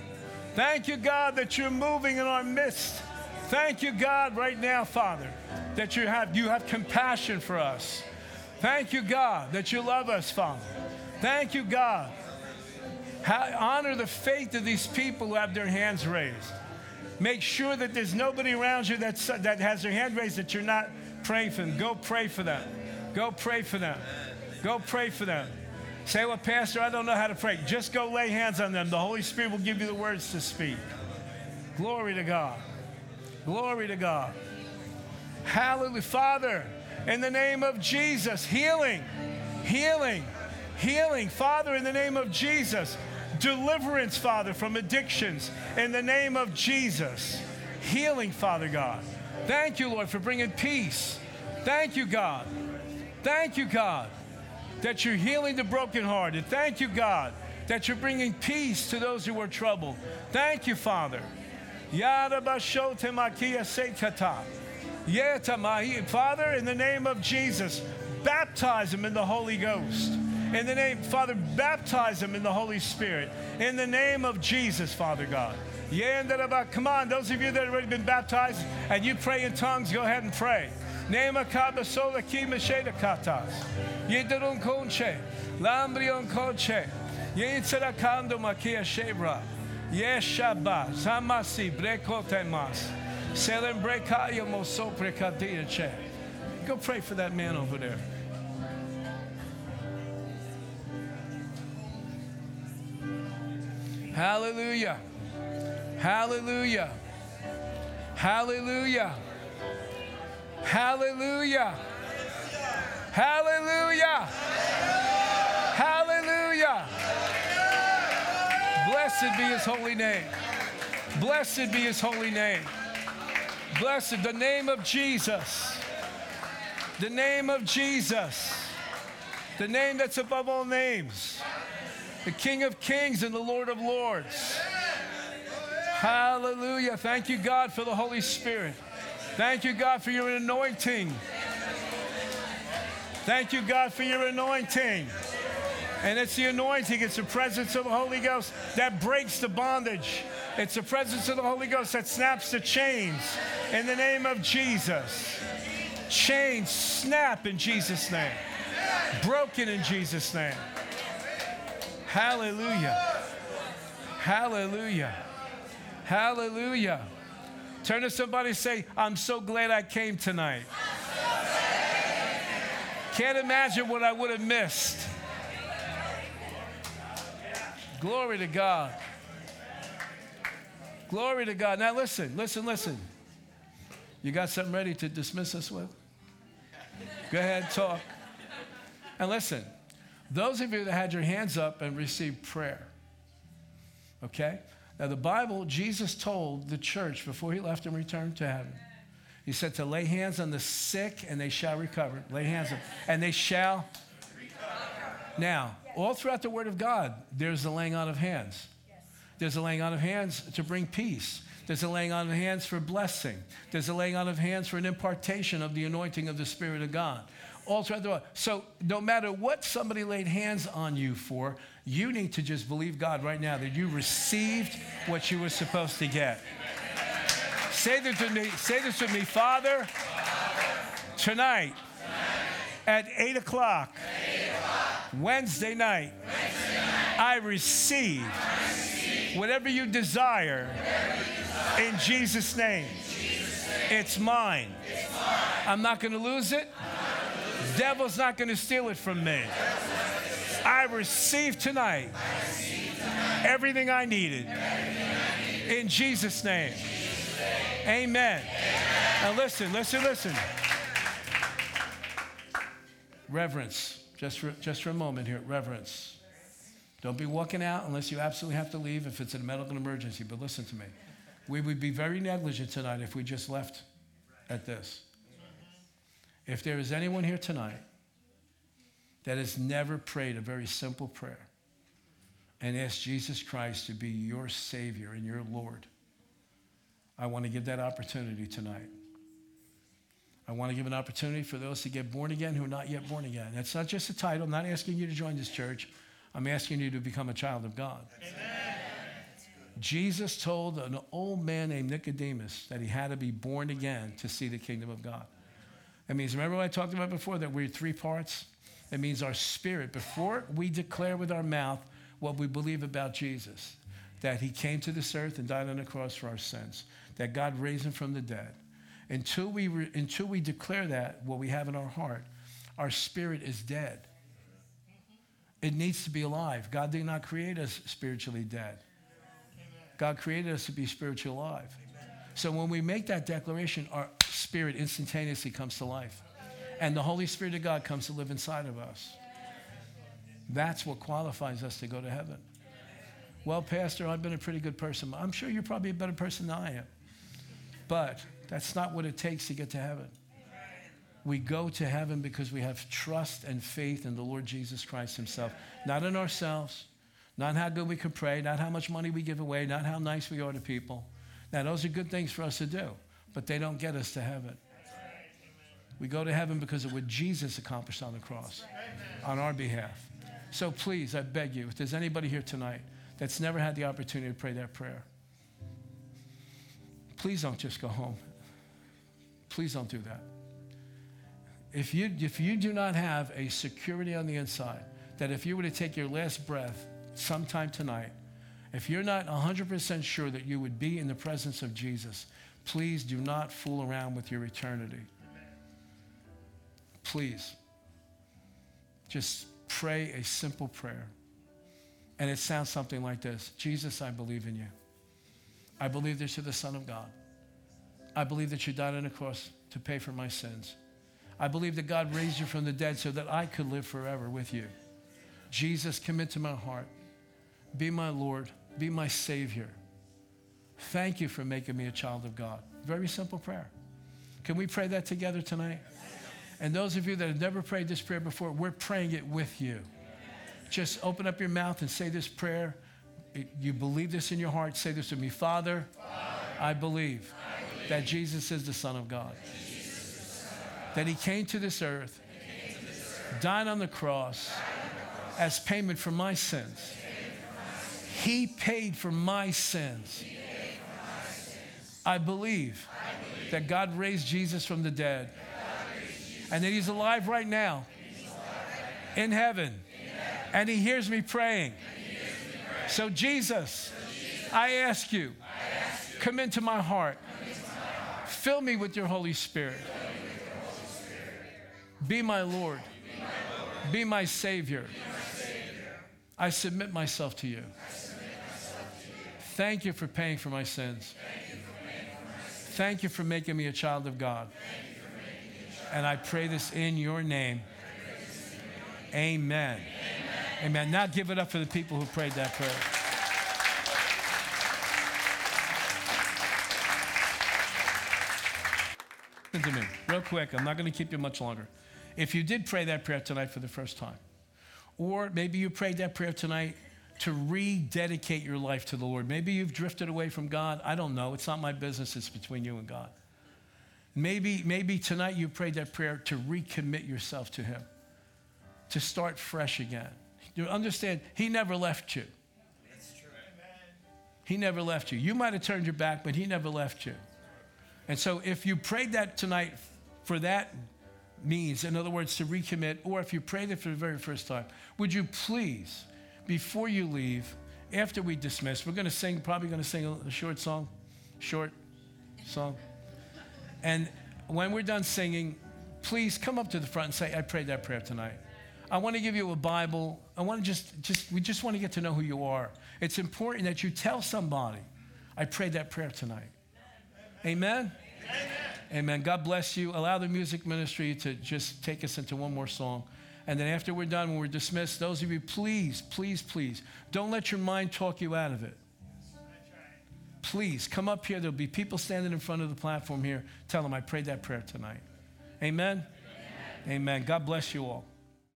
Thank you, God, that you're moving in our midst. Thank you, God, right now, Father, that you have, you have compassion for us. Thank you, God, that you love us, Father. Thank you, God. Honor the faith of these people who have their hands raised. Make sure that there's nobody around you that's, that has their hand raised that you're not praying for them. Go pray for them. Go pray for them. Go pray for them. Say, well, Pastor, I don't know how to pray. Just go lay hands on them. The Holy Spirit will give you the words to speak. Glory to God. Glory to God. Hallelujah. Father, in the name of Jesus, healing, healing, healing. Father, in the name of Jesus, deliverance, Father, from addictions. In the name of Jesus, healing, Father God. Thank you, Lord, for bringing peace. Thank you, God. Thank you, God that you're healing the brokenhearted. Thank you, God, that you're bringing peace to those who are troubled. Thank you, Father. Father, in the name of Jesus, baptize them in the Holy Ghost. In the name, Father, baptize them in the Holy Spirit. In the name of Jesus, Father God. Yeah, and Come on, those of you that have already been baptized and you pray in tongues, go ahead and pray. Nema kabasola kima sheda katas. Yedurun konche. Lambrion konche. Yitzera kando makia shebra. Yeshaba. Samasi breko temas. Selen brekayo moso prekadia che. Go pray for that man over there. Hallelujah. Hallelujah. Hallelujah. Hallelujah. Hallelujah. Hallelujah. Blessed be his holy name. Blessed be his holy name. Blessed, the name of Jesus. The name of Jesus. The name that's above all names. The King of kings and the Lord of lords. Hallelujah. Thank you, God, for the Holy Spirit. Thank you, God, for your anointing. Thank you, God, for your anointing. And it's the anointing, it's the presence of the Holy Ghost that breaks the bondage. It's the presence of the Holy Ghost that snaps the chains in the name of Jesus. Chains snap in Jesus' name, broken in Jesus' name. Hallelujah. Hallelujah. Hallelujah. Turn to somebody and say, I'm so glad I came tonight. Can't imagine what I would have missed. Glory to God. Glory to God. Now listen, listen, listen. You got something ready to dismiss us with? Go ahead, talk. And listen, those of you that had your hands up and received prayer, okay? Now, the Bible, Jesus told the church before he left and returned to heaven, he said to lay hands on the sick and they shall recover. Lay hands on, and they shall recover. Now, all throughout the Word of God, there's the laying on of hands. There's a laying on of hands to bring peace. There's a laying on of hands for blessing. There's a laying on of hands for an impartation of the anointing of the Spirit of God. All throughout the world. So, no matter what somebody laid hands on you for, you need to just believe God right now that you received what you were supposed to get. Say this with me. Say this with me, Father. Tonight, at eight o'clock, Wednesday night, I receive whatever you desire in Jesus' name. It's mine. I'm not going to lose it. Devil's not going to steal it from me. I receive tonight everything I needed in Jesus' name. Amen. Now listen, listen, listen. Reverence. Just for, just for a moment here. Reverence. Don't be walking out unless you absolutely have to leave if it's a medical emergency. But listen to me. We would be very negligent tonight if we just left at this. If there is anyone here tonight that has never prayed a very simple prayer and asked Jesus Christ to be your Savior and your Lord, I want to give that opportunity tonight. I want to give an opportunity for those to get born again who are not yet born again. That's not just a title. I'm not asking you to join this church. I'm asking you to become a child of God. Amen. Jesus told an old man named Nicodemus that he had to be born again to see the kingdom of God. That means, remember what I talked about before, that we're three parts? That means our spirit, before we declare with our mouth what we believe about Jesus, that he came to this earth and died on the cross for our sins, that God raised him from the dead. Until we, re, until we declare that, what we have in our heart, our spirit is dead. It needs to be alive. God did not create us spiritually dead. God created us to be spiritually alive. So when we make that declaration, our spirit instantaneously comes to life. And the Holy Spirit of God comes to live inside of us. That's what qualifies us to go to heaven. Well, Pastor, I've been a pretty good person. I'm sure you're probably a better person than I am. But that's not what it takes to get to heaven. We go to heaven because we have trust and faith in the Lord Jesus Christ Himself, not in ourselves, not how good we can pray, not how much money we give away, not how nice we are to people. Now, those are good things for us to do, but they don't get us to heaven. We go to heaven because of what Jesus accomplished on the cross on our behalf. So please, I beg you, if there's anybody here tonight that's never had the opportunity to pray that prayer, please don't just go home. Please don't do that. If you, if you do not have a security on the inside, that if you were to take your last breath sometime tonight, if you're not 100% sure that you would be in the presence of Jesus, please do not fool around with your eternity. Please. Just pray a simple prayer. And it sounds something like this Jesus, I believe in you. I believe that you're the Son of God. I believe that you died on the cross to pay for my sins. I believe that God raised you from the dead so that I could live forever with you. Jesus, come into my heart. Be my Lord. Be my Savior. Thank you for making me a child of God. Very simple prayer. Can we pray that together tonight? And those of you that have never prayed this prayer before, we're praying it with you. Just open up your mouth and say this prayer. You believe this in your heart. Say this with me Father, I believe that Jesus is the Son of God, that He came to this earth, died on the cross as payment for my sins. He paid for my sins. I believe that God raised Jesus from the dead and that He's alive right now in heaven. And He hears me praying. So, Jesus, I ask you, come into my heart. Fill me with your Holy Spirit. Be my Lord. Be my Savior. I submit myself to you. Thank you for paying for my sins. Thank you for making me a child of God. And I pray this in your name. Amen. Amen. Now give it up for the people who prayed that prayer. Listen to me, real quick. I'm not going to keep you much longer. If you did pray that prayer tonight for the first time, or maybe you prayed that prayer tonight to rededicate your life to the Lord. Maybe you've drifted away from God. I don't know. It's not my business. It's between you and God. Maybe, maybe tonight you prayed that prayer to recommit yourself to Him, to start fresh again. You understand, He never left you. He never left you. You might have turned your back, but He never left you. And so if you prayed that tonight for that means. In other words, to recommit, or if you prayed it for the very first time, would you please, before you leave, after we dismiss, we're going to sing, probably going to sing a, short song, short song. And when we're done singing, please come up to the front and say, I prayed that prayer tonight. I want to give you a Bible. I want to just, just, we just want to get to know who you are. It's important that you tell somebody, I prayed that prayer tonight. Amen? Amen. Amen. God bless you. Allow the music ministry to just take us into one more song. And then after we're done, when we're dismissed, those of you, please, please, please, don't let your mind talk you out of it. Please come up here. There'll be people standing in front of the platform here. Tell them I prayed that prayer tonight. Amen. Amen. Amen. God bless you all.